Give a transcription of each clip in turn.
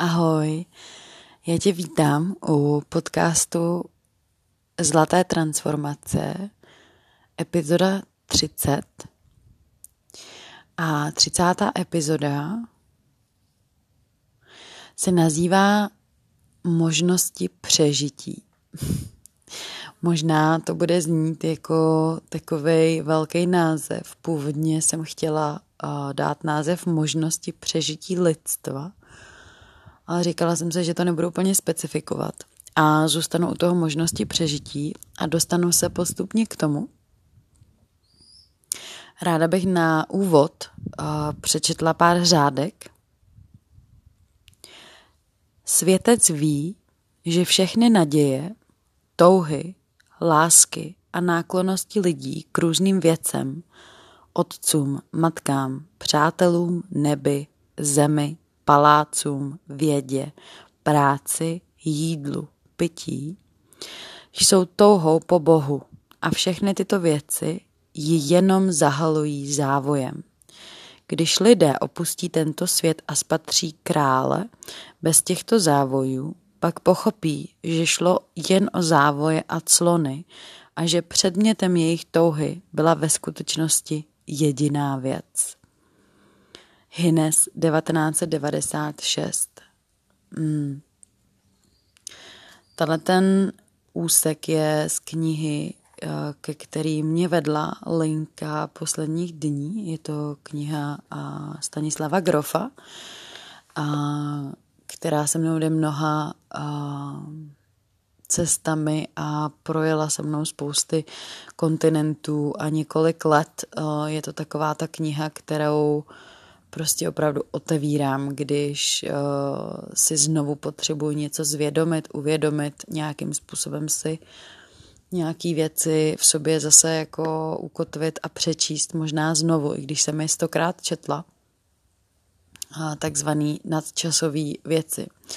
Ahoj, já tě vítám u podcastu Zlaté transformace, epizoda 30. A 30. epizoda se nazývá Možnosti přežití. Možná to bude znít jako takový velký název. Původně jsem chtěla uh, dát název Možnosti přežití lidstva, ale říkala jsem se, že to nebudu úplně specifikovat a zůstanu u toho možnosti přežití a dostanu se postupně k tomu. Ráda bych na úvod uh, přečetla pár řádek. Světec ví, že všechny naděje, touhy, lásky a náklonosti lidí k různým věcem, otcům, matkám, přátelům, nebi, zemi, palácům, vědě, práci, jídlu, pití, jsou touhou po Bohu a všechny tyto věci ji jenom zahalují závojem. Když lidé opustí tento svět a spatří krále bez těchto závojů, pak pochopí, že šlo jen o závoje a clony a že předmětem jejich touhy byla ve skutečnosti jediná věc. Hines 1996 hmm. Tenhle ten úsek je z knihy, eh, ke který mě vedla linka posledních dní. Je to kniha Stanislava Grofa, která se mnou jde mnoha cestami a projela se mnou spousty kontinentů a několik let. Eh, je to taková ta kniha, kterou prostě opravdu otevírám, když uh, si znovu potřebuji něco zvědomit, uvědomit, nějakým způsobem si nějaký věci v sobě zase jako ukotvit a přečíst možná znovu, i když jsem je stokrát četla, uh, takzvaný nadčasový věci. Uh,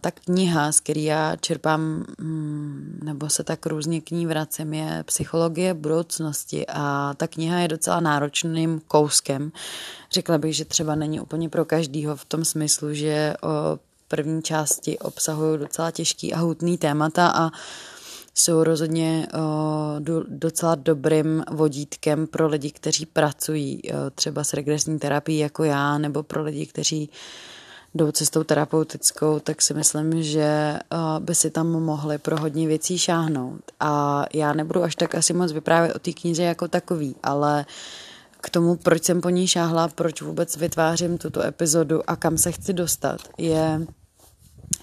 ta kniha, z který já čerpám, mm, nebo se tak různě k ní vracím, je Psychologie budoucnosti a ta kniha je docela náročným kouskem. Řekla bych, že třeba není úplně pro každýho v tom smyslu, že o první části obsahují docela těžký a hutný témata a jsou rozhodně docela dobrým vodítkem pro lidi, kteří pracují o, třeba s regresní terapií jako já, nebo pro lidi, kteří jdou cestou terapeutickou, tak si myslím, že eh, by si tam mohli pro hodně věcí šáhnout. A já nebudu až tak asi moc vyprávět o té knize jako takový, ale k tomu, proč jsem po ní šáhla, proč vůbec vytvářím tuto epizodu a kam se chci dostat, je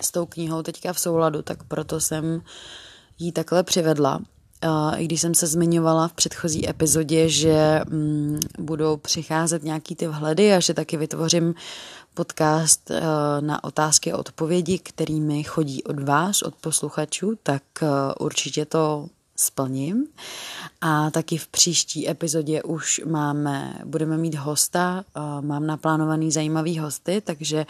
s tou knihou teďka v souladu, tak proto jsem ji takhle přivedla. I když jsem se zmiňovala v předchozí epizodě, že mm, budou přicházet nějaký ty vhledy a že taky vytvořím podcast eh, na otázky a odpovědi, kterými chodí od vás, od posluchačů, tak eh, určitě to splním. A taky v příští epizodě už máme, budeme mít hosta, eh, mám naplánovaný zajímavý hosty, takže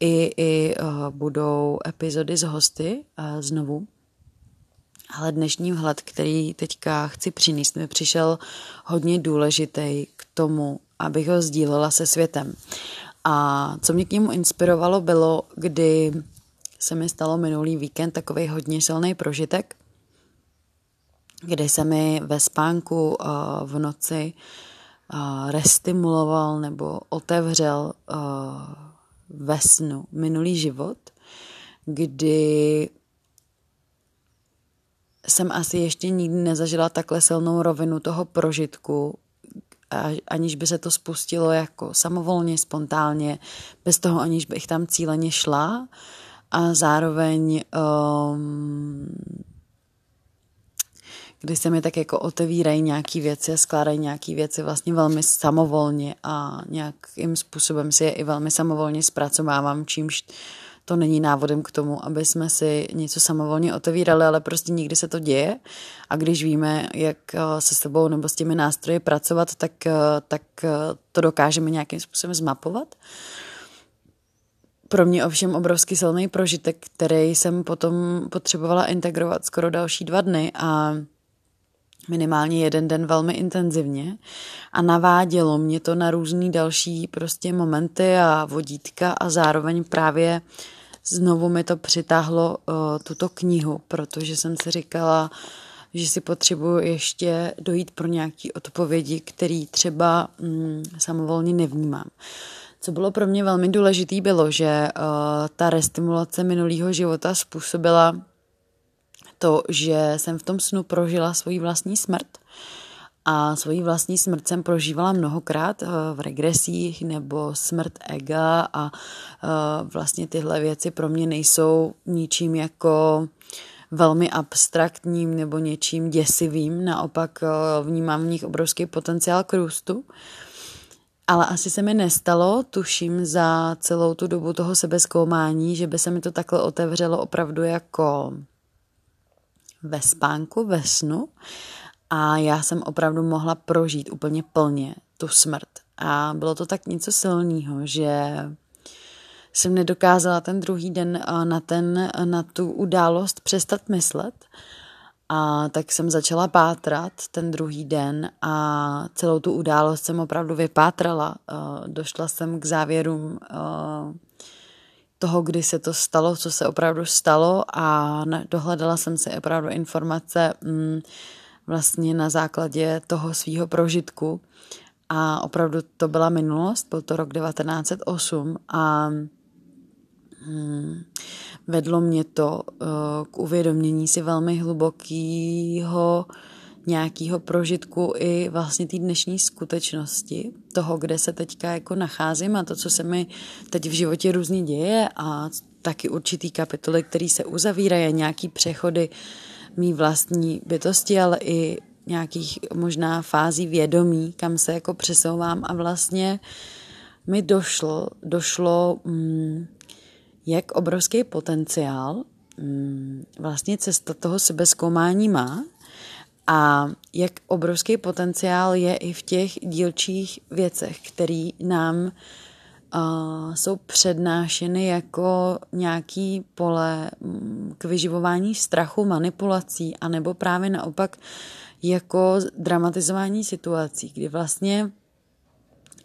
i, i budou epizody z hosty znovu. Ale dnešní vhled, který teďka chci přinést, mi přišel hodně důležitý k tomu, abych ho sdílela se světem. A co mě k němu inspirovalo, bylo, kdy se mi stalo minulý víkend takový hodně silný prožitek, kdy se mi ve spánku uh, v noci uh, restimuloval nebo otevřel uh, ve snu minulý život, kdy jsem asi ještě nikdy nezažila takhle silnou rovinu toho prožitku, aniž by se to spustilo jako samovolně, spontánně, bez toho, aniž bych tam cíleně šla. A zároveň um, kdy se mi tak jako otevírají nějaké věci a skládají nějaké věci vlastně velmi samovolně a nějakým způsobem si je i velmi samovolně zpracovávám, čímž to není návodem k tomu, aby jsme si něco samovolně otevírali, ale prostě nikdy se to děje a když víme, jak eh, se sebou nebo s těmi nástroji pracovat, tak, eh, tak eh, to dokážeme nějakým způsobem zmapovat. Pro mě ovšem obrovský silný prožitek, který jsem potom potřebovala integrovat skoro další dva dny a minimálně jeden den velmi intenzivně a navádělo mě to na různý další prostě momenty a vodítka a zároveň právě znovu mi to přitáhlo uh, tuto knihu, protože jsem si říkala, že si potřebuju ještě dojít pro nějaké odpovědi, které třeba mm, samovolně nevnímám. Co bylo pro mě velmi důležité, bylo, že uh, ta restimulace minulého života způsobila to, že jsem v tom snu prožila svoji vlastní smrt. A svoji vlastní smrt jsem prožívala mnohokrát eh, v regresích nebo smrt ega. A eh, vlastně tyhle věci pro mě nejsou ničím jako velmi abstraktním nebo něčím děsivým, naopak eh, vnímám v nich obrovský potenciál k růstu. Ale asi se mi nestalo, tuším za celou tu dobu toho sebezkoumání, že by se mi to takhle otevřelo opravdu jako ve spánku, ve snu a já jsem opravdu mohla prožít úplně plně tu smrt. A bylo to tak něco silného, že jsem nedokázala ten druhý den na, ten, na tu událost přestat myslet. A tak jsem začala pátrat ten druhý den a celou tu událost jsem opravdu vypátrala. Došla jsem k závěrům toho, kdy se to stalo, co se opravdu stalo a dohledala jsem si opravdu informace mm, vlastně na základě toho svého prožitku. A opravdu to byla minulost, byl to rok 1908 a mm, vedlo mě to uh, k uvědomění si velmi hlubokého nějakého prožitku i vlastně té dnešní skutečnosti, toho, kde se teďka jako nacházím a to, co se mi teď v životě různě děje a taky určitý kapitoly, které se uzavírají, nějaký přechody mý vlastní bytosti, ale i nějakých možná fází vědomí, kam se jako přesouvám. A vlastně mi došlo, došlo mm, jak obrovský potenciál mm, vlastně cesta toho sebezkoumání má a jak obrovský potenciál je i v těch dílčích věcech, které nám uh, jsou přednášeny jako nějaký pole mm, k vyživování strachu, manipulací, anebo právě naopak jako dramatizování situací, kdy vlastně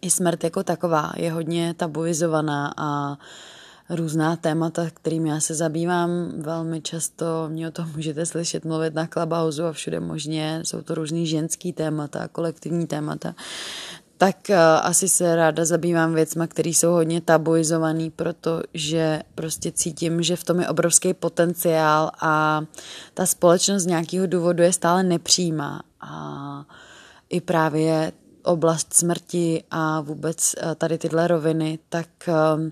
i smrt jako taková je hodně tabuizovaná a uh, různá témata, kterým já se zabývám velmi často. Mě o tom můžete slyšet mluvit na Clubhouse a všude možně. Jsou to různý ženský témata, kolektivní témata. Tak uh, asi se ráda zabývám věcma, které jsou hodně tabuizované, protože prostě cítím, že v tom je obrovský potenciál a ta společnost z nějakého důvodu je stále nepřijímá. A i právě oblast smrti a vůbec eh, tady tyhle roviny, tak um,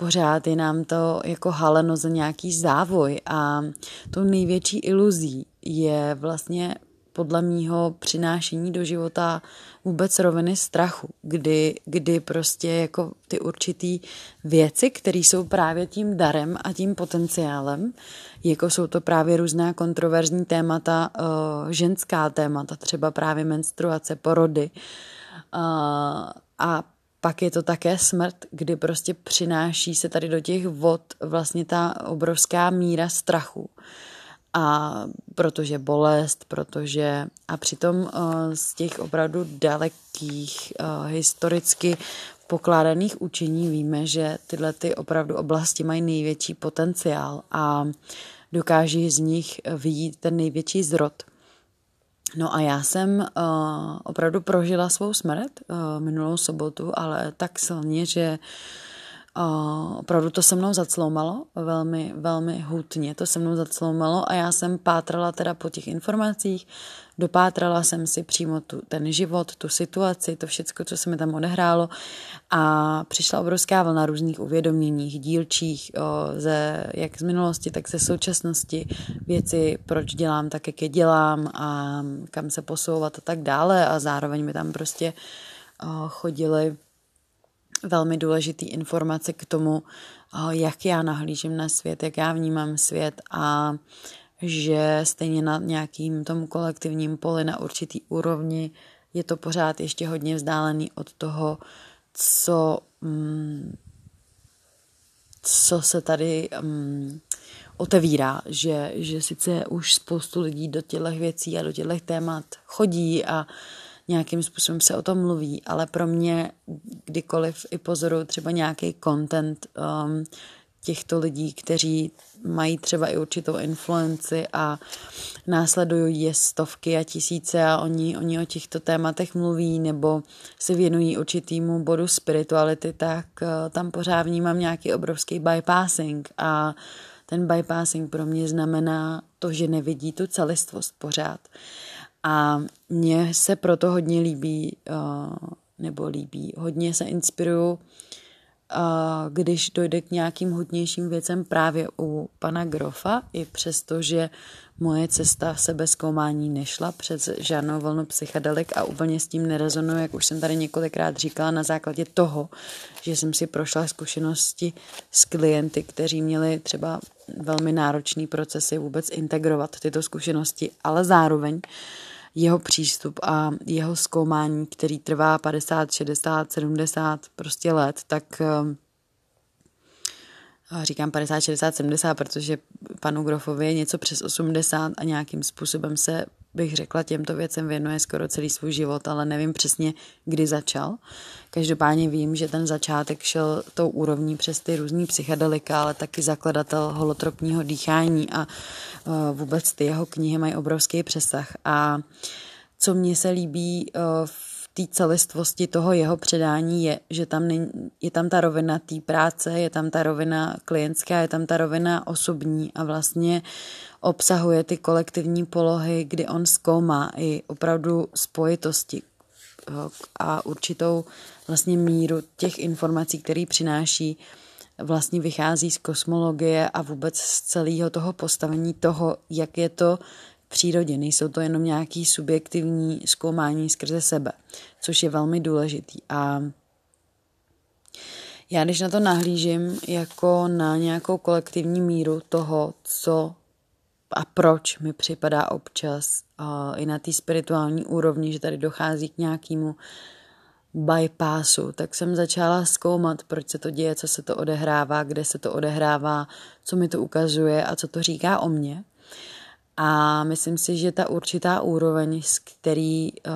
pořád je nám to jako haleno za nějaký závoj a tou největší iluzí je vlastně podle mýho přinášení do života vůbec roviny strachu, kdy, kdy prostě jako ty určitý věci, které jsou právě tím darem a tím potenciálem, jako jsou to právě různá kontroverzní témata, uh, ženská témata, třeba právě menstruace, porody uh, a pak je to také smrt, kdy prostě přináší se tady do těch vod vlastně ta obrovská míra strachu. A protože bolest, protože a přitom uh, z těch opravdu dalekých uh, historicky pokládaných učení víme, že tyhle ty opravdu oblasti mají největší potenciál a dokáží z nich vyjít ten největší zrod. No a já jsem uh, opravdu prožila svou smrt uh, minulou sobotu, ale tak silně, že uh, opravdu to se mnou zacloumalo, velmi, velmi hutně to se mnou zacloumalo a já jsem pátrala teda po těch informacích, dopátrala jsem si přímo tu, ten život, tu situaci, to všechno, co se mi tam odehrálo a přišla obrovská vlna různých uvědoměních, dílčích, o, ze, jak z minulosti, tak ze současnosti, věci, proč dělám tak, jak je dělám a kam se posouvat a tak dále a zároveň mi tam prostě o, chodily velmi důležité informace k tomu, jak já nahlížím na svět, jak já vnímám svět a že stejně na nějakým tom kolektivním poli na určitý úrovni je to pořád ještě hodně vzdálený od toho, co, mm, co se tady mm, otevírá, že, že sice už spoustu lidí do těchto věcí a do těchto témat chodí a nějakým způsobem se o tom mluví, ale pro mě kdykoliv i pozoruju třeba nějaký content um, těchto lidí, kteří mají třeba i určitou influenci a následují je stovky a tisíce a oni, oni o těchto tématech mluví nebo se věnují určitýmu bodu spirituality, tak uh, tam pořád vnímám nějaký obrovský bypassing a ten bypassing pro mě znamená to, že nevidí tu celistvost pořád. A mně se proto hodně líbí, uh, nebo líbí, hodně se inspiruju když dojde k nějakým hodnějším věcem právě u pana Grofa, i přesto, že moje cesta sebezkoumání nešla přes žádnou vlnu psychedelik a úplně s tím nerezonuju, jak už jsem tady několikrát říkala, na základě toho, že jsem si prošla zkušenosti s klienty, kteří měli třeba velmi náročný procesy vůbec integrovat tyto zkušenosti, ale zároveň jeho přístup a jeho zkoumání, který trvá 50, 60, 70 prostě let, tak eh, říkám 50, 60, 70, protože panu Grofovi je něco přes 80 a nějakým způsobem se bych řekla, těmto věcem věnuje skoro celý svůj život, ale nevím přesně, kdy začal. Každopádně vím, že ten začátek šel tou úrovní přes ty různý psychedelika, ale taky zakladatel holotropního dýchání a uh, vůbec ty jeho knihy mají obrovský přesah. A co mně se líbí uh, v té celistvosti toho jeho předání je, že tam není, je tam ta rovina té práce, je tam ta rovina klientská, je tam ta rovina osobní a vlastně obsahuje ty kolektivní polohy, kdy on zkoumá i opravdu spojitosti eh, a určitou vlastně míru těch informací, které přináší, vlastně vychází z kosmologie a vůbec z celého toho postavení toho, jak je to přírodě. Nejsou to jenom nějaký subjektivní zkoumání skrze sebe, což je velmi důležitý. A já když na to nahlížím jako na nějakou kolektivní míru toho, co a proč mi připadá občas uh, i na té spirituální úrovni, že tady dochází k nějakému bypassu, tak jsem začala zkoumat, proč se to děje, co se to odehrává, kde se to odehrává, co mi to ukazuje a co to říká o mně. A myslím si, že ta určitá úroveň, z který uh,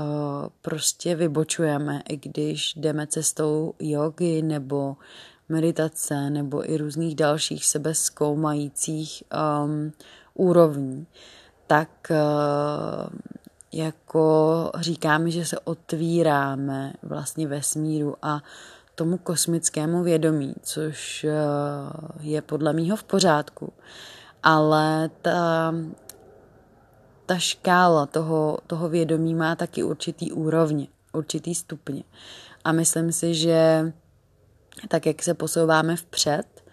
prostě vybočujeme, i když jdeme cestou jogy nebo meditace nebo i různých dalších sebe zkoumajících um, úrovní, tak eh, jako říkáme, že se otvíráme vlastně vesmíru a tomu kosmickému vědomí, což eh, je podle mýho v pořádku. Ale ta, ta škála toho, toho vědomí má taky určitý úrovně, určitý stupně. A myslím si, že tak, jak se posouváme vpřed,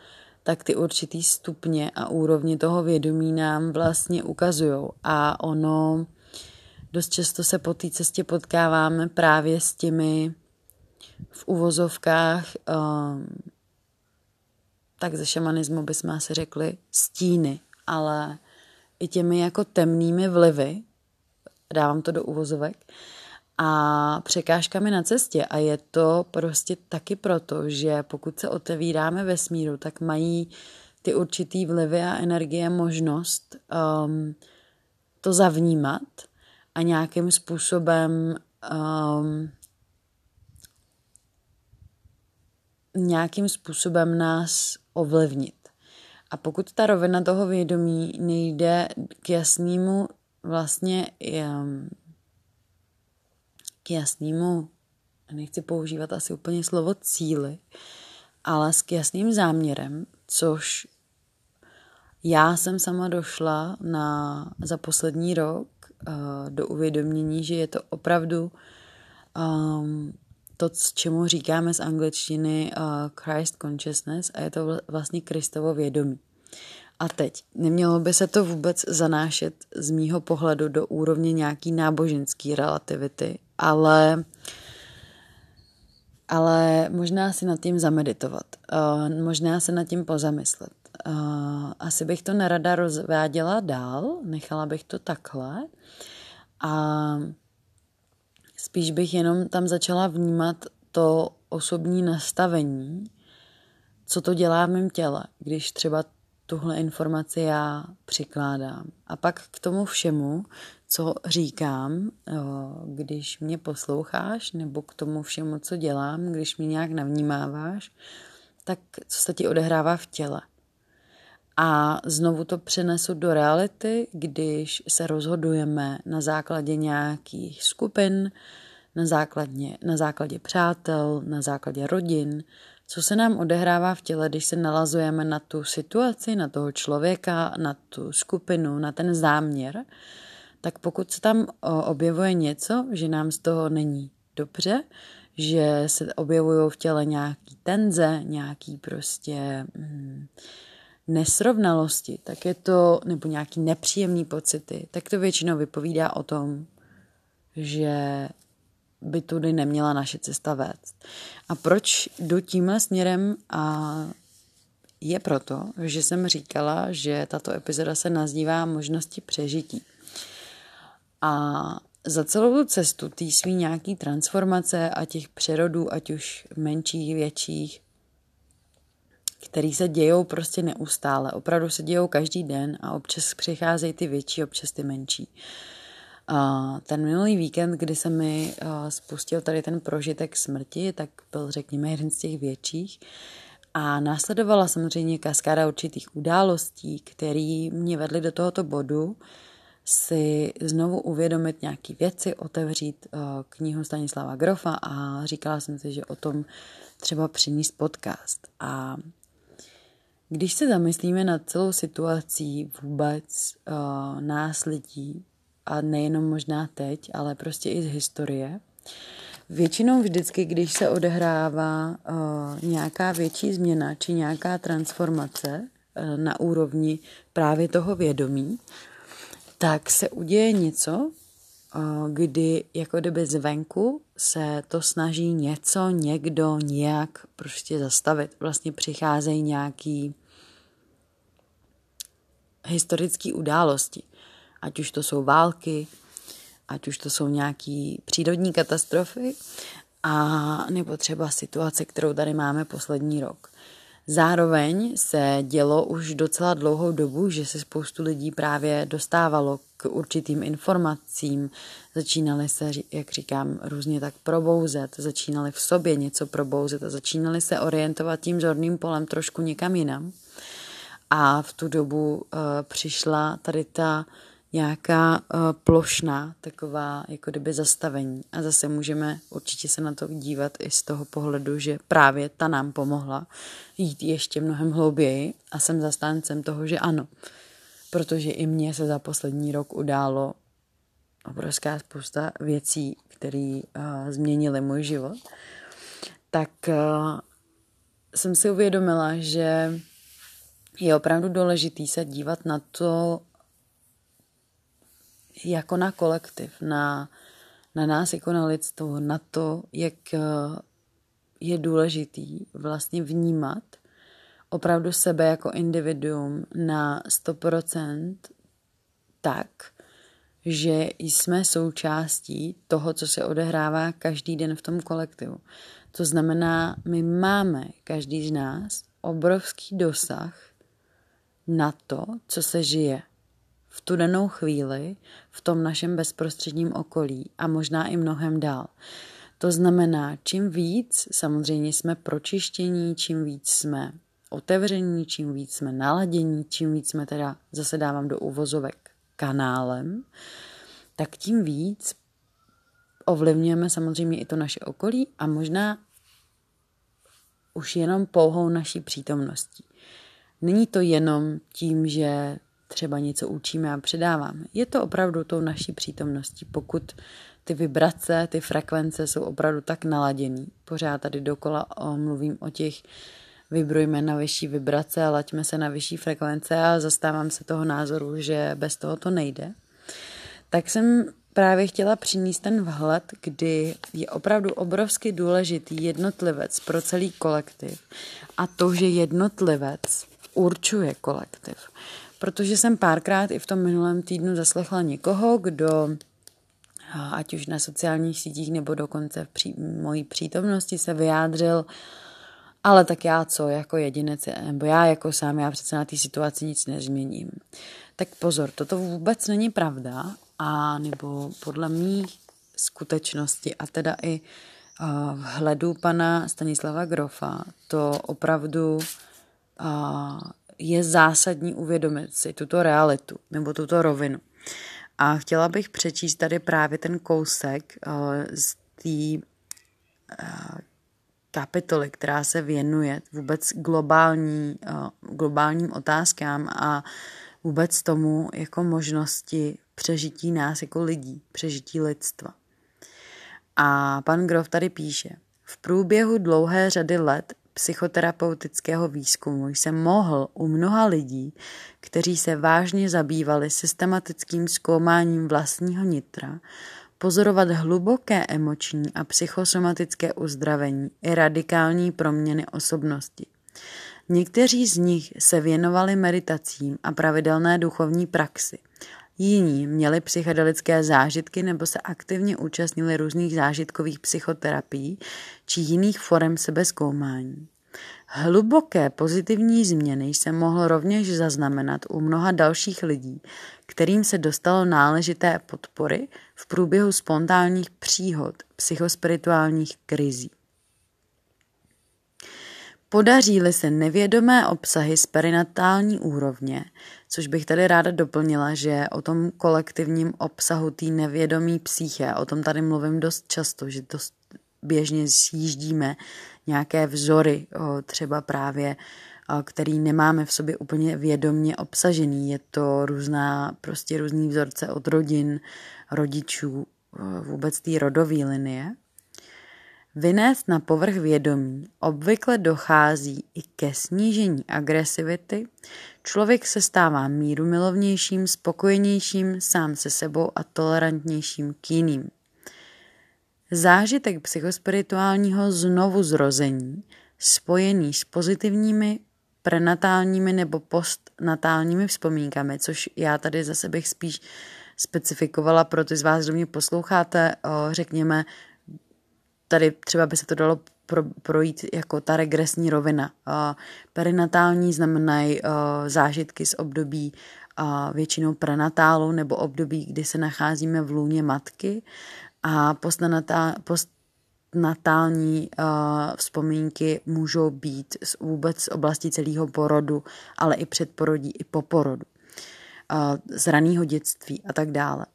tak ty určitý stupně a úrovně toho vědomí nám vlastně ukazují. A ono dost často se po té cestě potkáváme právě s těmi v uvozovkách, um, tak ze šamanismu bychom asi řekli stíny, ale i těmi jako temnými vlivy, dávám to do uvozovek, a překážkami na cestě. A je to prostě taky proto, že pokud se otevíráme ve smíru, tak mají ty určitý vlivy a energie možnost um, to zavnímat a nějakým způsobem um, nějakým způsobem nás ovlivnit. A pokud ta rovina toho vědomí nejde k jasnému vlastně um, k jasnému, nechci používat asi úplně slovo cíly, ale s jasným záměrem, což já jsem sama došla na, za poslední rok uh, do uvědomění, že je to opravdu um, to, čemu říkáme z angličtiny uh, Christ consciousness a je to vlastně Kristovo vědomí. A teď, nemělo by se to vůbec zanášet z mýho pohledu do úrovně nějaký náboženský relativity, ale ale možná si nad tím zameditovat, uh, možná se nad tím pozamyslet. Uh, asi bych to nerada rozváděla dál, nechala bych to takhle a spíš bych jenom tam začala vnímat to osobní nastavení, co to dělá v mém těle, když třeba tuhle informaci já přikládám. A pak k tomu všemu, co říkám, když mě posloucháš, nebo k tomu všemu, co dělám, když mě nějak navnímáváš, tak co se ti odehrává v těle. A znovu to přenesu do reality, když se rozhodujeme na základě nějakých skupin, na základě, na základě přátel, na základě rodin, co se nám odehrává v těle, když se nalazujeme na tu situaci, na toho člověka, na tu skupinu, na ten záměr, tak pokud se tam objevuje něco, že nám z toho není dobře, že se objevují v těle nějaký tenze, nějaký prostě hmm, nesrovnalosti, tak je to, nebo nějaký nepříjemný pocity, tak to většinou vypovídá o tom, že by tudy neměla naše cesta vést. A proč jdu tímhle směrem a je proto, že jsem říkala, že tato epizoda se nazývá možnosti přežití. A za celou tu cestu tý svý nějaký transformace a těch přerodů, ať už menších, větších, který se dějou prostě neustále. Opravdu se dějou každý den a občas přicházejí ty větší, občas ty menší. A ten minulý víkend, kdy se mi spustil tady ten prožitek smrti, tak byl, řekněme, jeden z těch větších. A následovala samozřejmě kaskáda určitých událostí, které mě vedly do tohoto bodu, si znovu uvědomit nějaké věci, otevřít knihu Stanislava Grofa a říkala jsem si, že o tom třeba přinést podcast. A když se zamyslíme nad celou situací vůbec uh, nás lidí, a nejenom možná teď, ale prostě i z historie, Většinou vždycky, když se odehrává uh, nějaká větší změna či nějaká transformace uh, na úrovni právě toho vědomí, tak se uděje něco, kdy jako kdyby zvenku se to snaží něco, někdo nějak prostě zastavit. Vlastně přicházejí nějaký historické události. Ať už to jsou války, ať už to jsou nějaké přírodní katastrofy, a nebo třeba situace, kterou tady máme poslední rok. Zároveň se dělo už docela dlouhou dobu, že se spoustu lidí právě dostávalo k určitým informacím, začínali se, jak říkám, různě tak probouzet, začínali v sobě něco probouzet a začínali se orientovat tím zorným polem trošku někam jinam. A v tu dobu uh, přišla tady ta nějaká uh, plošná taková jako kdyby zastavení. A zase můžeme určitě se na to dívat i z toho pohledu, že právě ta nám pomohla jít ještě mnohem hlouběji a jsem zastáncem toho, že ano. Protože i mně se za poslední rok událo obrovská spousta věcí, které uh, změnily můj život. Tak uh, jsem si uvědomila, že je opravdu důležitý se dívat na to, jako na kolektiv, na, na nás jako na lidstvo, na to, jak eh, je důležitý vlastně vnímat opravdu sebe jako individuum na 100% tak, že jsme součástí toho, co se odehrává každý den v tom kolektivu. To znamená, my máme, každý z nás, obrovský dosah na to, co se žije v tu danou chvíli v tom našem bezprostředním okolí a možná i mnohem dál. To znamená, čím víc samozřejmě jsme pročištění, čím víc jsme otevření, čím víc jsme naladění, čím víc jsme teda, zase dávám do uvozovek, kanálem, tak tím víc ovlivňujeme samozřejmě i to naše okolí a možná už jenom pouhou naší přítomností. Není to jenom tím, že třeba něco učíme a předáváme. Je to opravdu tou naší přítomností, pokud ty vibrace, ty frekvence jsou opravdu tak naladěný. Pořád tady dokola o, mluvím o těch vibrujme na vyšší vibrace a laďme se na vyšší frekvence a zastávám se toho názoru, že bez toho to nejde. Tak jsem právě chtěla přinést ten vhled, kdy je opravdu obrovsky důležitý jednotlivec pro celý kolektiv a to, že jednotlivec určuje kolektiv protože jsem párkrát i v tom minulém týdnu zaslechla někoho, kdo ať už na sociálních sítích nebo dokonce v pří, mojí přítomnosti se vyjádřil ale tak já co, jako jedinec, nebo já jako sám, já přece na té situaci nic nezměním. Tak pozor, toto vůbec není pravda a nebo podle mých skutečnosti a teda i vhledu pana Stanislava Grofa to opravdu je zásadní uvědomit si tuto realitu nebo tuto rovinu. A chtěla bych přečíst tady právě ten kousek z té kapitoly, která se věnuje vůbec globální, globálním otázkám a vůbec tomu jako možnosti přežití nás jako lidí, přežití lidstva. A pan Grof tady píše, v průběhu dlouhé řady let psychoterapeutického výzkumu jsem mohl u mnoha lidí, kteří se vážně zabývali systematickým zkoumáním vlastního nitra, pozorovat hluboké emoční a psychosomatické uzdravení i radikální proměny osobnosti. Někteří z nich se věnovali meditacím a pravidelné duchovní praxi – Jiní měli psychedelické zážitky nebo se aktivně účastnili různých zážitkových psychoterapií či jiných forem sebezkoumání. Hluboké pozitivní změny jsem mohl rovněž zaznamenat u mnoha dalších lidí, kterým se dostalo náležité podpory v průběhu spontánních příhod psychospirituálních krizí. Podaří-li se nevědomé obsahy z perinatální úrovně, což bych tady ráda doplnila, že o tom kolektivním obsahu té nevědomí psyché, o tom tady mluvím dost často, že dost běžně sjíždíme nějaké vzory, třeba právě který nemáme v sobě úplně vědomně obsažený. Je to různá, prostě různý vzorce od rodin, rodičů, vůbec té rodové linie. Vynést na povrch vědomí obvykle dochází i ke snížení agresivity, člověk se stává míru milovnějším, spokojenějším sám se sebou a tolerantnějším k jiným. Zážitek psychospirituálního znovu zrození, spojený s pozitivními prenatálními nebo postnatálními vzpomínkami, což já tady zase bych spíš specifikovala pro ty z vás, kdo mě posloucháte, řekněme, tady třeba by se to dalo pro, projít jako ta regresní rovina. Perinatální znamenají uh, zážitky z období většinou prenatálu nebo období, kdy se nacházíme v lůně matky a postnatál, postnatální uh, vzpomínky můžou být z, vůbec z oblasti celého porodu, ale i předporodí, i po porodu, uh, z raného dětství a tak dále.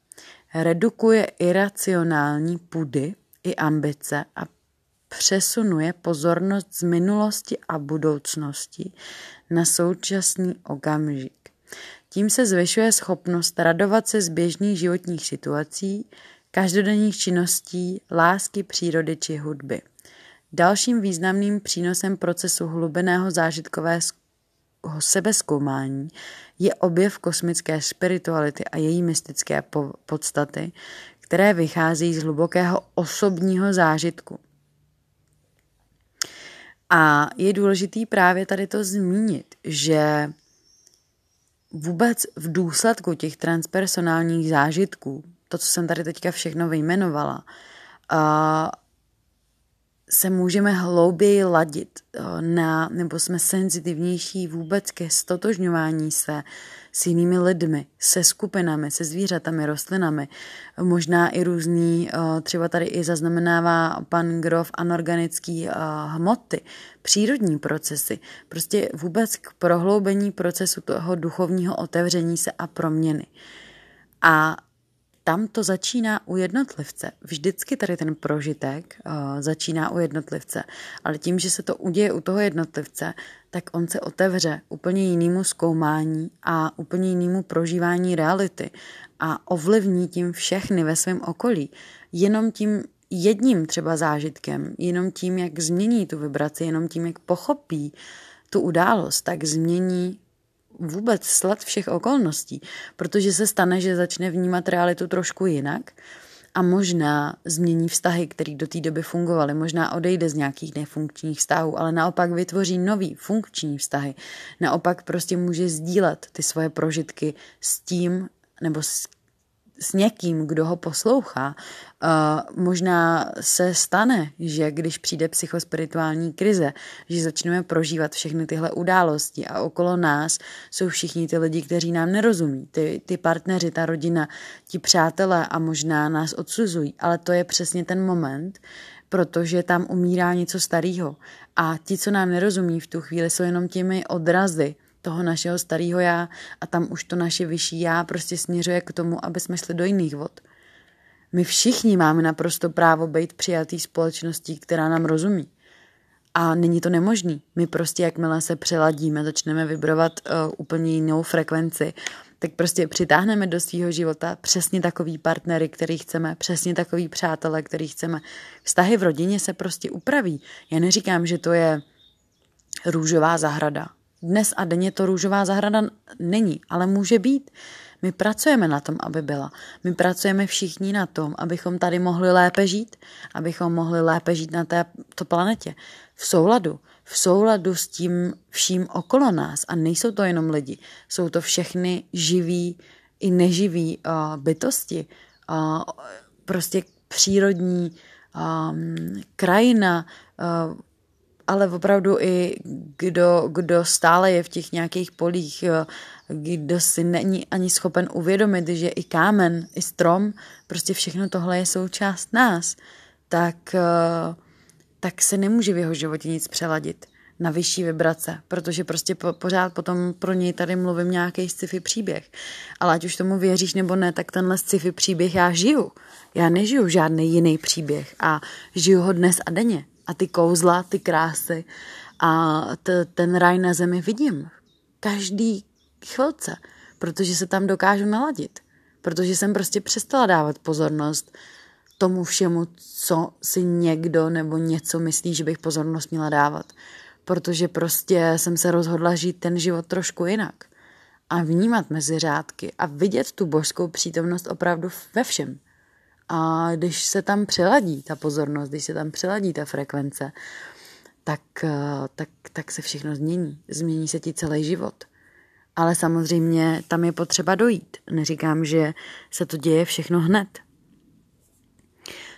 Redukuje iracionální pudy, i ambice a přesunuje pozornost z minulosti a budoucnosti na současný okamžik. Tím se zvyšuje schopnost radovat se z běžných životních situací, každodenních činností, lásky, přírody či hudby. Dalším významným přínosem procesu hlubeného zážitkového sebezkoumání je objev kosmické spirituality a její mystické podstaty, které vychází z hlubokého osobního zážitku. A je důležitý právě tady to zmínit, že vůbec v důsledku těch transpersonálních zážitků, to, co jsem tady teďka všechno vyjmenovala, se můžeme hlouběji ladit na, nebo jsme senzitivnější vůbec ke stotožňování se s jinými lidmi, se skupinami, se zvířatami, rostlinami, možná i různý, eh, třeba tady i zaznamenává pan Grof anorganický eh, hmoty, přírodní procesy, prostě vůbec k prohloubení procesu toho duchovního otevření se a proměny. A tam to začíná u jednotlivce. Vždycky tady ten prožitek uh, začíná u jednotlivce, ale tím, že se to uděje u toho jednotlivce, tak on se otevře úplně jinému zkoumání a úplně jinému prožívání reality a ovlivní tím všechny ve svém okolí. Jenom tím jedním třeba zážitkem, jenom tím, jak změní tu vibraci, jenom tím, jak pochopí tu událost, tak změní vůbec sled všech okolností, protože se stane, že začne vnímat realitu trošku jinak a možná změní vztahy, které do té doby fungovaly, možná odejde z nějakých nefunkčních vztahů, ale naopak vytvoří nový funkční vztahy. Naopak prostě může sdílet ty svoje prožitky s tím nebo s, s někým, kdo ho poslouchá. Uh, možná se stane, že když přijde psychospirituální krize, že začneme prožívat všechny tyhle události a okolo nás jsou všichni ty lidi, kteří nám nerozumí, ty, ty partneři, ta rodina, ti přátelé a možná nás odsuzují, ale to je přesně ten moment, protože tam umírá něco starého. A ti, co nám nerozumí v tu chvíli, jsou jenom těmi odrazy toho našeho starého já a tam už to naše vyšší já prostě směřuje k tomu, aby jsme šli do jiných vod. My všichni máme naprosto právo být přijatý společností, která nám rozumí. A není to nemožný. My prostě, jakmile se přeladíme, začneme vibrovat uh, úplně jinou frekvenci, tak prostě přitáhneme do svého života přesně takový partnery, který chceme, přesně takový přátelé, který chceme. Vztahy v rodině se prostě upraví. Já neříkám, že to je růžová zahrada. Dnes a denně to růžová zahrada není, ale může být. My pracujeme na tom, aby byla. My pracujeme všichni na tom, abychom tady mohli lépe žít, abychom mohli lépe žít na této planetě. V souladu. V souladu s tím vším okolo nás. A nejsou to jenom lidi. Jsou to všechny živí i neživí uh, bytosti. Uh, prostě přírodní um, krajina, uh, ale opravdu i kdo, kdo stále je v těch nějakých polích, kdo si není ani schopen uvědomit, že i kámen, i strom, prostě všechno tohle je součást nás, tak, eh, tak se nemůže v jeho životě nic přeladit na vyšší vibrace, protože prostě po, pořád potom pro něj tady mluvím nějaký sci-fi příběh. Ale ať už tomu věříš nebo ne, tak tenhle sci-fi příběh já žiju. Já nežiju žádný jiný příběh a žiju ho dnes a denně a ty kouzla, ty krásy a t- ten raj na zemi vidím. Každý chvilce, protože se tam dokážu naladit. Protože jsem prostě přestala dávat pozornost tomu všemu, co si někdo nebo něco myslí, že bych pozornost měla dávat. Protože prostě jsem se rozhodla žít ten život trošku jinak. A vnímat mezi řádky a vidět tu božskou přítomnost opravdu ve všem. A když se tam přeladí ta pozornost, když se tam přeladí ta frekvence, tak, eh, tak, tak se všechno změní. Změní se ti celý život. Ale samozřejmě tam je potřeba dojít. Neříkám, že se to děje všechno hned.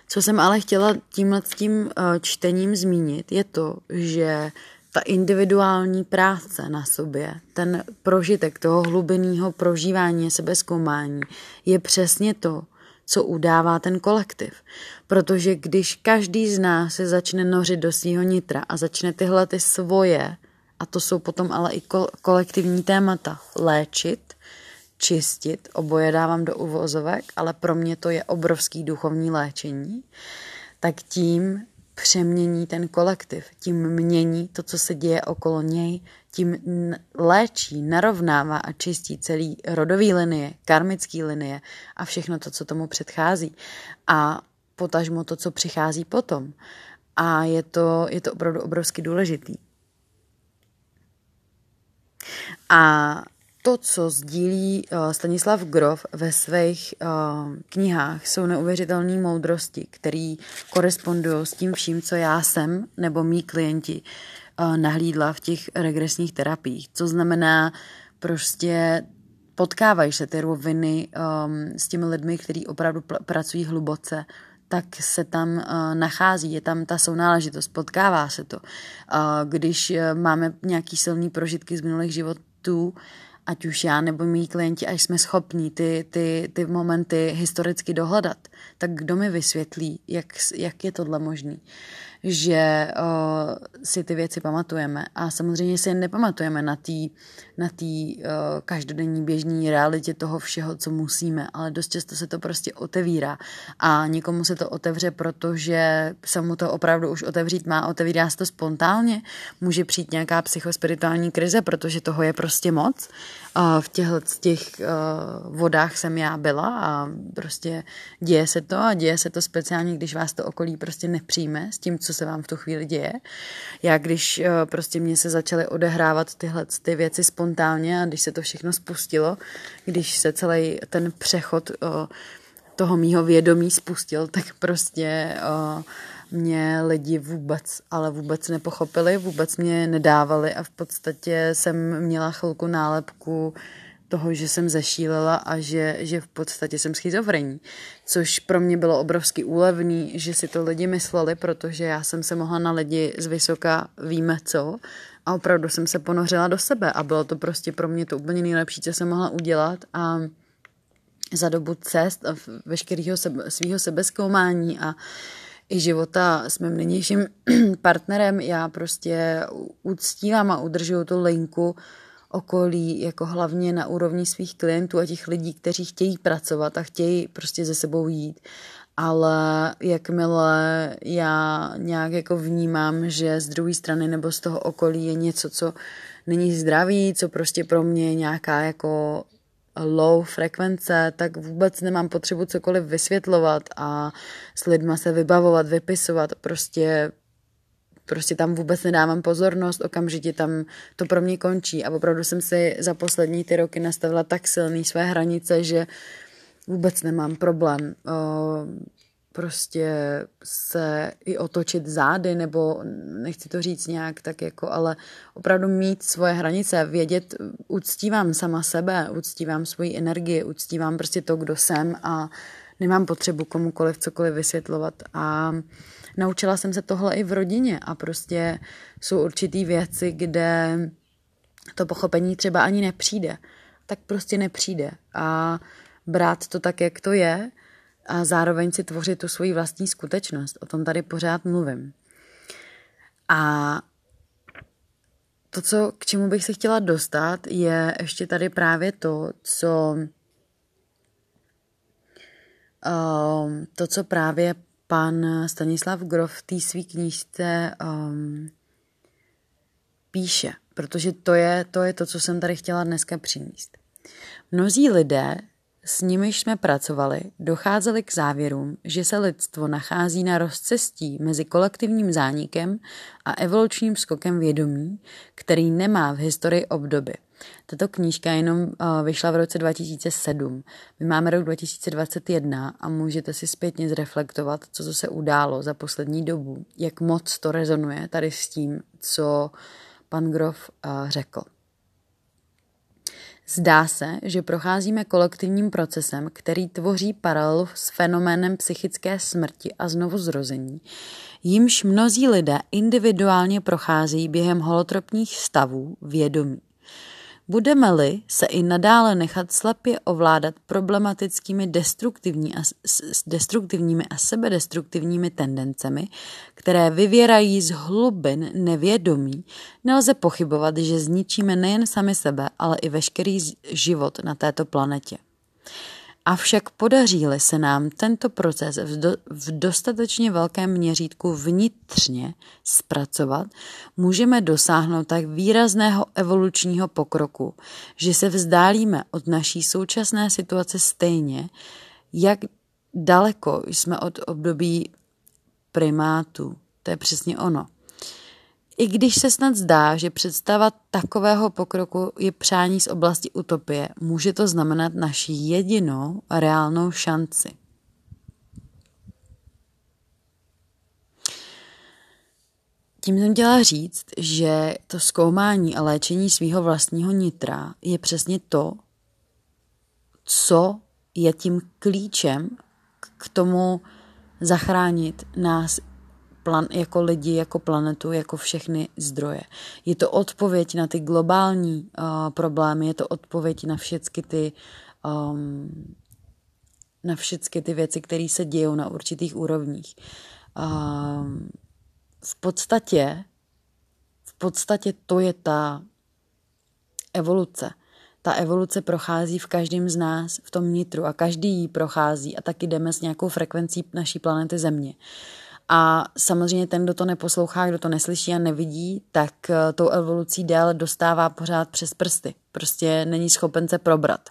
Co jsem ale chtěla tímhle tím eh, čtením zmínit, je to, že ta individuální práce na sobě, ten prožitek toho hlubinného prožívání sebezkoumání je přesně to, co udává ten kolektiv. Protože když každý z nás se začne nořit do svého nitra a začne tyhle ty svoje, a to jsou potom ale i kolektivní témata, léčit, čistit, oboje dávám do uvozovek, ale pro mě to je obrovský duchovní léčení, tak tím přemění ten kolektiv, tím mění to, co se děje okolo něj, tím léčí, narovnává a čistí celý rodový linie, karmický linie a všechno to, co tomu předchází. A potažmo to, co přichází potom. A je to, je to opravdu obrovsky důležitý. A to, co sdílí uh, Stanislav Grof ve svých uh, knihách, jsou neuvěřitelné moudrosti, které korespondují s tím vším, co já jsem nebo mý klienti nahlídla v těch regresních terapiích. Co znamená prostě potkávají se ty roviny um, s těmi lidmi, kteří opravdu pl- pracují hluboce, tak se tam uh, nachází, je tam ta sounáležitost, potkává se to. Uh, když uh, máme nějaký silný prožitky z minulých životů, ať už já nebo mý klienti, až jsme schopní ty, ty, ty momenty historicky dohledat, tak kdo mi vysvětlí, jak, jak je tohle možné? Že uh, si ty věci pamatujeme. A samozřejmě si je nepamatujeme na té na tý, každodenní běžní realitě toho všeho, co musíme, ale dost často se to prostě otevírá. A někomu se to otevře, protože se mu to opravdu už otevřít má, otevírá se to spontánně, může přijít nějaká psychospirituální krize, protože toho je prostě moc. Uh, v těchto těch uh, vodách jsem já byla a prostě děje se to a děje se to speciálně, když vás to okolí prostě nepřijme s tím, co se vám v tu chvíli děje. Já když eh, prostě mě se začaly odehrávat tyhle ty věci spontánně a když se to všechno spustilo, když se celý ten přechod eh, toho mýho vědomí spustil, tak prostě eh, mě lidi vůbec, ale vůbec nepochopili, vůbec mě nedávali a v podstatě jsem měla chvilku nálepku toho, že jsem zešílela a že, že v podstatě jsem schizofrení. Což pro mě bylo obrovsky úlevný, že si to lidi mysleli, protože já jsem se mohla na lidi z vysoka víme co a opravdu jsem se ponořila do sebe a bylo to prostě pro mě to úplně nejlepší, co jsem mohla udělat a za dobu cest a veškerého sebe, svého sebezkoumání a i života s mým nynějším partnerem, já prostě uctívám a udržuju tu linku okolí, jako hlavně na úrovni svých klientů a těch lidí, kteří chtějí pracovat a chtějí prostě ze sebou jít. Ale jakmile já nějak jako vnímám, že z druhé strany nebo z toho okolí je něco, co není zdravý, co prostě pro mě je nějaká jako low frekvence, tak vůbec nemám potřebu cokoliv vysvětlovat a s lidma se vybavovat, vypisovat, prostě prostě tam vůbec nedávám pozornost, okamžitě tam to pro mě končí. A opravdu jsem si za poslední ty roky nastavila tak silný své hranice, že vůbec nemám problém prostě se i otočit zády, nebo nechci to říct nějak tak jako, ale opravdu mít svoje hranice, vědět, uctívám sama sebe, uctívám svoji energii, uctívám prostě to, kdo jsem a nemám potřebu komukoliv cokoliv vysvětlovat. A naučila jsem se tohle i v rodině a prostě jsou určitý věci, kde to pochopení třeba ani nepřijde, tak prostě nepřijde. A brát to tak, jak to je a zároveň si tvořit tu svoji vlastní skutečnost. O tom tady pořád mluvím. A to, co, k čemu bych se chtěla dostat, je ještě tady právě to, co um, to, co právě pan Stanislav Grof v té své knížce um, píše, protože to je, to je to, co jsem tady chtěla dneska přinést. Mnozí lidé s nimiž jsme pracovali, docházeli k závěrům, že se lidstvo nachází na rozcestí mezi kolektivním zánikem a evolučním skokem vědomí, který nemá v historii obdoby. Tato knížka jenom uh, vyšla v roce 2007. My máme rok 2021 a můžete si zpětně zreflektovat, co se událo za poslední dobu, jak moc to rezonuje tady s tím, co pan Grof uh, řekl. Zdá se, že procházíme kolektivním procesem, který tvoří paralelu s fenoménem psychické smrti a znovuzrození, jimž mnozí lidé individuálně procházejí během holotropních stavů vědomí. Budeme-li se i nadále nechat slepě ovládat problematickými destruktivní a, s destruktivními a sebedestruktivními tendencemi, které vyvěrají z hlubin nevědomí, nelze pochybovat, že zničíme nejen sami sebe, ale i veškerý život na této planetě. Avšak podaří-li se nám tento proces v, do, v dostatečně velkém měřítku vnitřně zpracovat, můžeme dosáhnout tak výrazného evolučního pokroku, že se vzdálíme od naší současné situace stejně, jak daleko jsme od období primátu. To je přesně ono. I když se snad zdá, že představa takového pokroku je přání z oblasti utopie, může to znamenat naši jedinou reálnou šanci. Tím jsem chtěla říct, že to zkoumání a léčení svého vlastního nitra je přesně to, co je tím klíčem k tomu zachránit nás plan, jako lidi, jako planetu, jako všechny zdroje. Je to odpověď na ty globální uh, problémy, je to odpověď na všechny ty um, na všechny ty věci, které se dějou na určitých úrovních. Um, v podstatě v podstatě to je ta evoluce. Ta evoluce prochází v každém z nás, v tom nitru a každý ji prochází a taky jdeme s nějakou frekvencí naší planety Země. A samozřejmě ten, kdo to neposlouchá, kdo to neslyší a nevidí, tak eh, tou evolucí déle dostává pořád přes prsty. Prostě není schopen se probrat.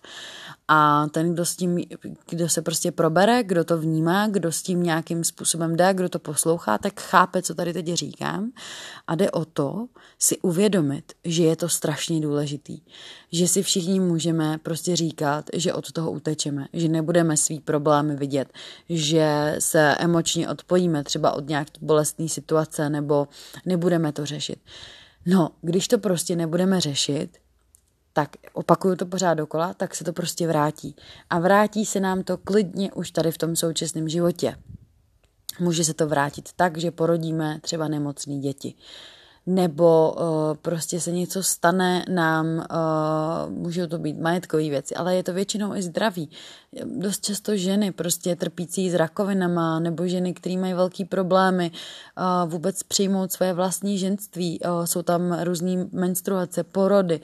A ten, kdo, s tím, kdo se prostě probere, kdo to vnímá, kdo s tím nějakým způsobem jde, kdo to poslouchá, tak chápe, co tady teď říkám. A jde o to si uvědomit, že je to strašně důležitý. Že si všichni můžeme prostě říkat, že od toho utečeme, že nebudeme svý problémy vidět, že se emočně odpojíme třeba od nějaké bolestné situace nebo nebudeme to řešit. No, když to prostě nebudeme řešit, tak opakuju to pořád dokola, tak se to prostě vrátí. A vrátí se nám to klidně už tady v tom současném životě. Může se to vrátit tak, že porodíme třeba nemocné děti nebo uh, prostě se něco stane nám, uh, můžou to být majetkové věci, ale je to většinou i zdraví. Dost často ženy prostě trpící s rakovinama nebo ženy, které mají velký problémy uh, vůbec přijmout své vlastní ženství, uh, jsou tam různé menstruace, porody,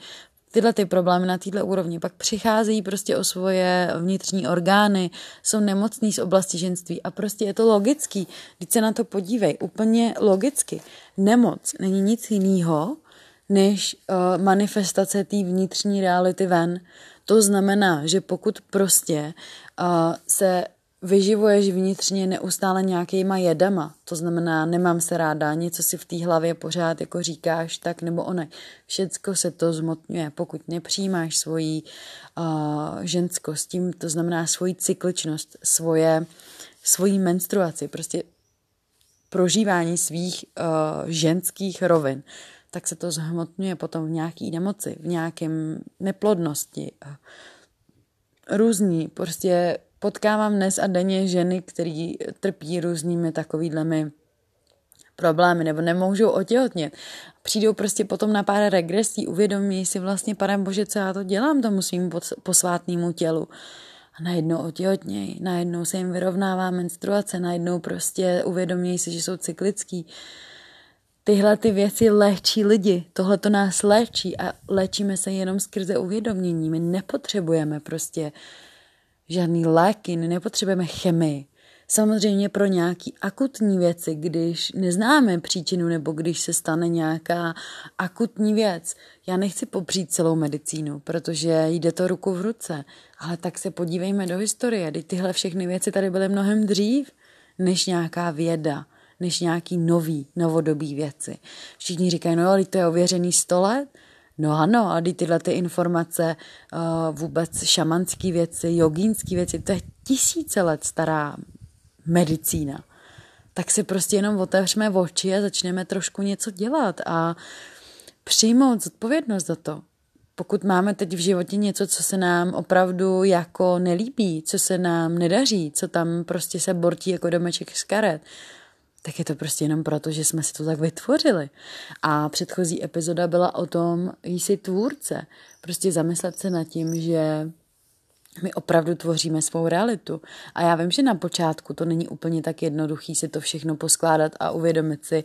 tyhle ty problémy na této úrovni, pak přicházejí prostě o svoje vnitřní orgány, jsou nemocní z oblasti ženství a prostě je to logický. Když se na to podívej, úplně logicky. Nemoc není nic jiného, než uh, manifestace té vnitřní reality ven. To znamená, že pokud prostě uh, se vyživuješ vnitřně neustále nějakýma jedama. To znamená, nemám se ráda, něco si v té hlavě pořád jako říkáš tak nebo one. Všecko se to zmotňuje, pokud nepřijímáš svoji uh, ženskost, tím to znamená svoji cykličnost, svoje, svoji menstruaci, prostě prožívání svých uh, ženských rovin, tak se to zhmotňuje potom v nějaký nemoci, v nějakém neplodnosti. Různí, prostě potkávám dnes a denně ženy, které trpí různými takovýhlemi problémy nebo nemůžou otěhotnět. Přijdou prostě potom na pár regresí, uvědomí si vlastně, pane bože, co já to dělám tomu svým posvátnému tělu. A najednou otěhotnějí, najednou se jim vyrovnává menstruace, najednou prostě uvědomí si, že jsou cyklický. Tyhle ty věci léčí lidi, tohle to nás léčí a léčíme se jenom skrze uvědomění. My nepotřebujeme prostě uh, žádný léky, nepotřebujeme chemii. Samozřejmě pro nějaký akutní věci, když neznáme příčinu nebo když se stane nějaká akutní věc. Já nechci popřít celou medicínu, protože jde to ruku v ruce, ale tak se podívejme do historie. Teď tyhle všechny věci tady byly mnohem dřív, než nějaká věda, než nějaký nový, novodobý věci. Všichni říkají, no ale to je ověřený sto let, No ano, a tyhle ty informace, uh, vůbec šamanské věci, jogínské věci, to je tisíce let stará medicína. Tak si prostě jenom otevřeme oči a začneme trošku něco dělat a přijmout zodpovědnost za to. Pokud máme teď v životě něco, co se nám opravdu jako nelíbí, co se nám nedaří, co tam prostě se bortí jako domeček z karet, tak je to prostě jenom proto, že jsme si to tak vytvořili. A předchozí epizoda byla o tom, jsi tvůrce. Prostě zamyslet se nad tím, že my opravdu tvoříme svou realitu. A já vím, že na počátku to není úplně tak jednoduchý si to všechno poskládat a uvědomit si,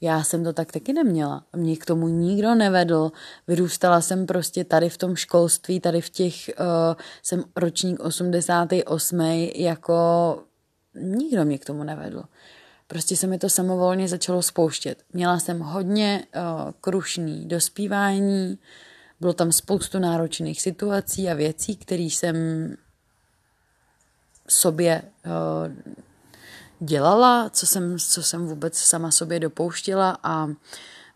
já jsem to tak taky neměla. Mě k tomu nikdo nevedl. Vyrůstala jsem prostě tady v tom školství, tady v těch, uh, jsem ročník 88. jako nikdo mě k tomu nevedl. Prostě se mi to samovolně začalo spouštět. Měla jsem hodně uh, krušný dospívání, bylo tam spoustu náročných situací a věcí, které jsem sobě uh, dělala, co jsem, co jsem vůbec sama sobě dopouštěla a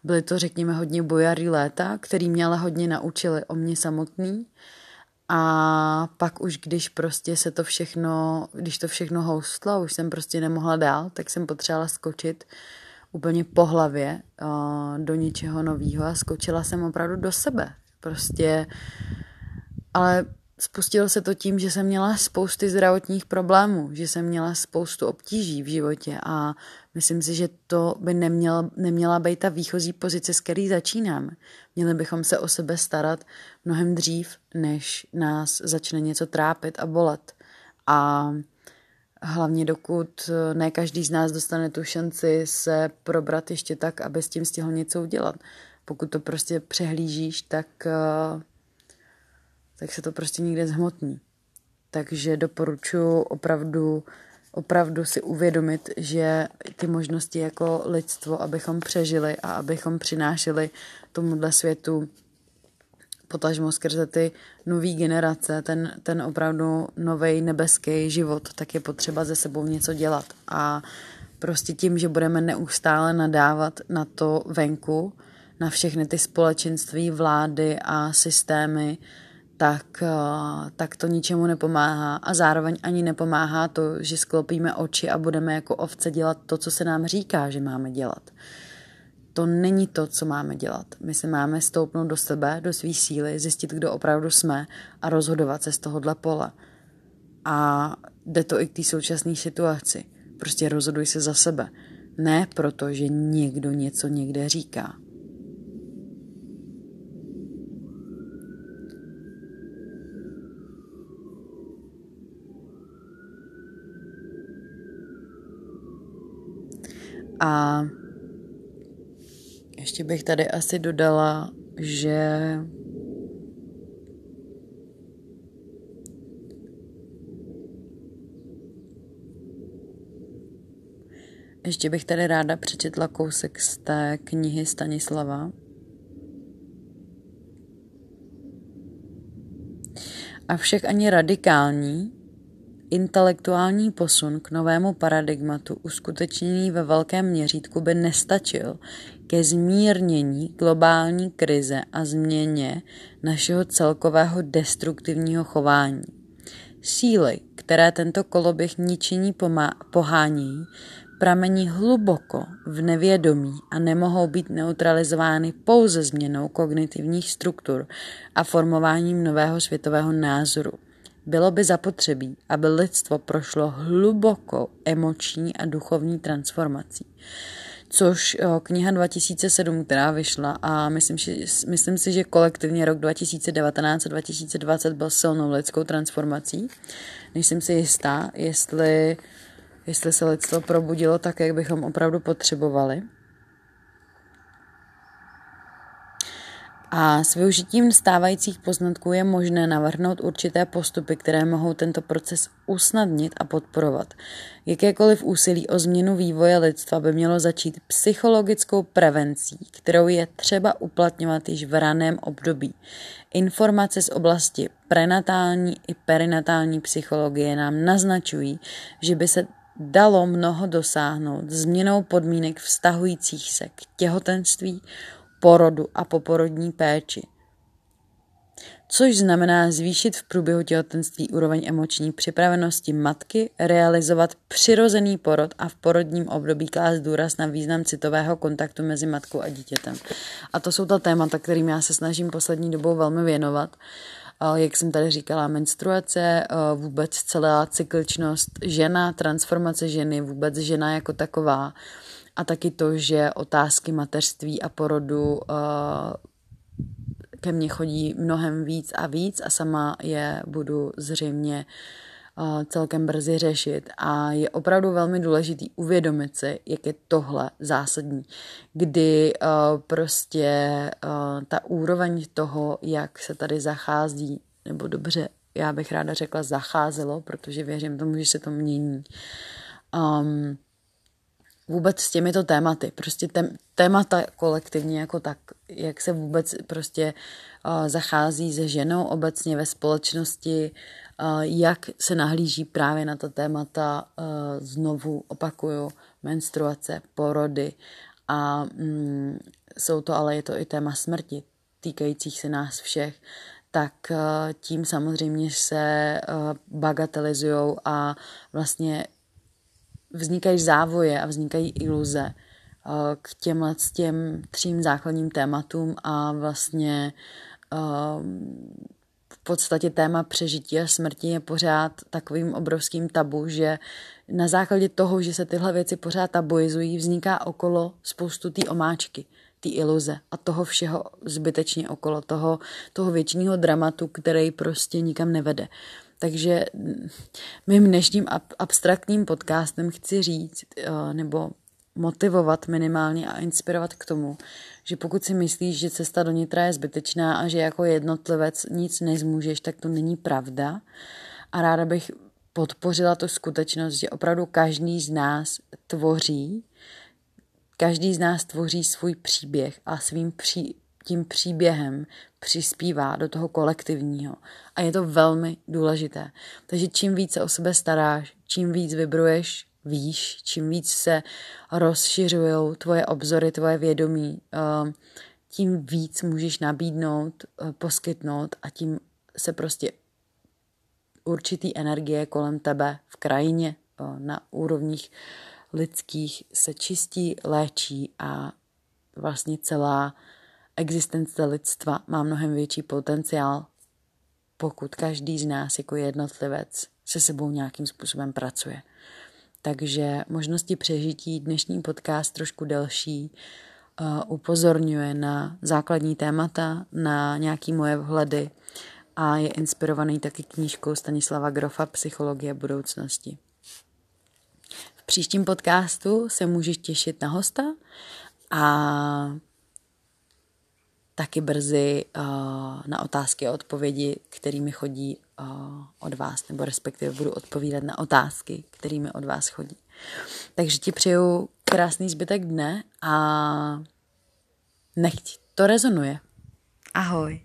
byly to, řekněme, hodně bojarý léta, který mě ale hodně naučili o mě samotný a pak už, když prostě se to všechno, když to všechno houstlo, už jsem prostě nemohla dál, tak jsem potřebovala skočit úplně po hlavě uh, do něčeho nového a skočila jsem opravdu do sebe. Prostě, ale spustilo se to tím, že jsem měla spousty zdravotních problémů, že jsem měla spoustu obtíží v životě a myslím si, že to by neměla, neměla být ta výchozí pozice, s který začínáme. Měli bychom se o sebe starat mnohem dřív, než nás začne něco trápit a bolet. A hlavně dokud ne každý z nás dostane tu šanci se probrat ještě tak, aby s tím stihl něco udělat. Pokud to prostě přehlížíš, tak uh, tak se to prostě nikde zhmotní. Takže doporučuji opravdu, opravdu si uvědomit, že ty možnosti jako lidstvo, abychom přežili a abychom přinášeli tomuhle světu potažmo skrze ty nové generace, ten, ten opravdu nový nebeský život, tak je potřeba ze sebou něco dělat. A prostě tím, že budeme neustále nadávat na to venku, na všechny ty společenství, vlády a systémy, tak, eh, tak to ničemu nepomáhá. A zároveň ani nepomáhá to, že sklopíme oči a budeme jako ovce dělat to, co se nám říká, že máme dělat. to není to, co máme dělat. My se máme stoupnout do sebe, do své síly, zjistit, kdo opravdu jsme a rozhodovat se z tohohle pole. A jde to i k té současné situaci. Prostě rozhoduj se za sebe. Ne proto, že někdo něco někde říká. A ještě bych tady asi dodala, že Ještě bych tady ráda přečetla kousek z té knihy Stanislava. Avšak ani radikální, intelektuální posun k novému paradigmatu uskutečněný ve velkém měřítku by nestačil ke zmírnění globální krize a změně našeho celkového destruktivního chování. Síly, které tento koloběh ničení pohání, pramení hluboko v nevědomí a nemohou být neutralizovány pouze změnou kognitivních struktur a formováním nového světového názoru. Bylo by zapotřebí, aby lidstvo prošlo hlubokou emoční a duchovní transformací. Což kniha 2007, která vyšla a myslím, že, myslím si, že kolektivně rok 2019 a 2020 byl silnou lidskou transformací. Nejsem si jistá, jestli jestli se lidstvo probudilo tak, jak bychom opravdu potřebovali. A s využitím stávajících poznatků je možné navrhnout určité postupy, které mohou tento proces usnadnit a podporovat. Jakékoliv úsilí o změnu vývoje lidstva by mělo začít psychologickou prevencí, kterou je třeba uplatňovat již v raném období. Informace z oblasti prenatální i perinatální psychologie nám naznačují, že by se dalo mnoho dosáhnout změnou podmínek vztahujících se k těhotenství, porodu a poporodní péči. Což znamená zvýšit v průběhu těhotenství úroveň emoční připravenosti matky, realizovat přirozený porod a v porodním období klást důraz na význam citového kontaktu mezi matkou a dítětem. A to jsou ta témata, kterým já se snažím poslední dobou velmi věnovat jak jsem tady říkala, menstruace, vůbec celá cykličnost žena, transformace ženy, vůbec žena jako taková a taky to, že otázky mateřství a porodu ke mně chodí mnohem víc a víc a sama je budu zřejmě celkem brzy řešit a je opravdu velmi důležitý uvědomit si, jak je tohle zásadní, kdy uh, prostě ta úroveň toho, jak se tady zachází, nebo dobře, já bych ráda řekla zacházelo, protože věřím tomu, že se to mění. Um, vůbec s těmito tématy, prostě tém, témata kolektivně jako tak, jak se vůbec prostě zachází se ženou obecně ve společnosti, jak se nahlíží právě na ta témata, znovu opakuju, menstruace, porody a mm, jsou to, ale je to i téma smrti, týkajících se nás všech, tak tím samozřejmě se bagatelizují a vlastně vznikají závoje a vznikají iluze k těmhle těm třím základním tématům a vlastně podstatě téma přežití a smrti je pořád takovým obrovským tabu, že na základě toho, že se tyhle věci pořád tabuizují, vzniká okolo spoustu té omáčky, té iluze a toho všeho zbytečně okolo, toho, toho věčního dramatu, který prostě nikam nevede. Takže mým dnešním abstraktním podcastem chci říct, eh, nebo motivovat minimálně a inspirovat k tomu, že pokud si myslíš, že cesta do nitra je zbytečná a že jako jednotlivec nic nezmůžeš, tak to není pravda. A ráda bych podpořila tu skutečnost, že opravdu každý z nás tvoří, každý z nás tvoří svůj příběh a svým pří, tím příběhem přispívá do toho kolektivního. A je to velmi důležité. Takže čím více o sebe staráš, čím víc vybruješ víš, čím víc se rozšiřují tvoje obzory, tvoje vědomí, eh, tím víc můžeš nabídnout, eh, poskytnout a tím se prostě určitý energie kolem tebe v krajině eh, na úrovních lidských se čistí, léčí a vlastně celá existence lidstva má mnohem větší potenciál, pokud každý z nás jako jednotlivec se sebou nějakým způsobem pracuje. Takže možnosti přežití dnešní podcast trošku delší uh, upozorňuje na základní témata, na nějaký moje vhledy a je inspirovaný taky knížkou Stanislava Grofa Psychologie budoucnosti. V příštím podcastu se můžeš těšit na hosta a taky brzy uh, na otázky a odpovědi, kterými chodí uh, od vás, nebo respektive budu odpovídat na otázky, kterými od vás chodí. Takže ti přeju krásný zbytek dne a nechť to rezonuje. Ahoj.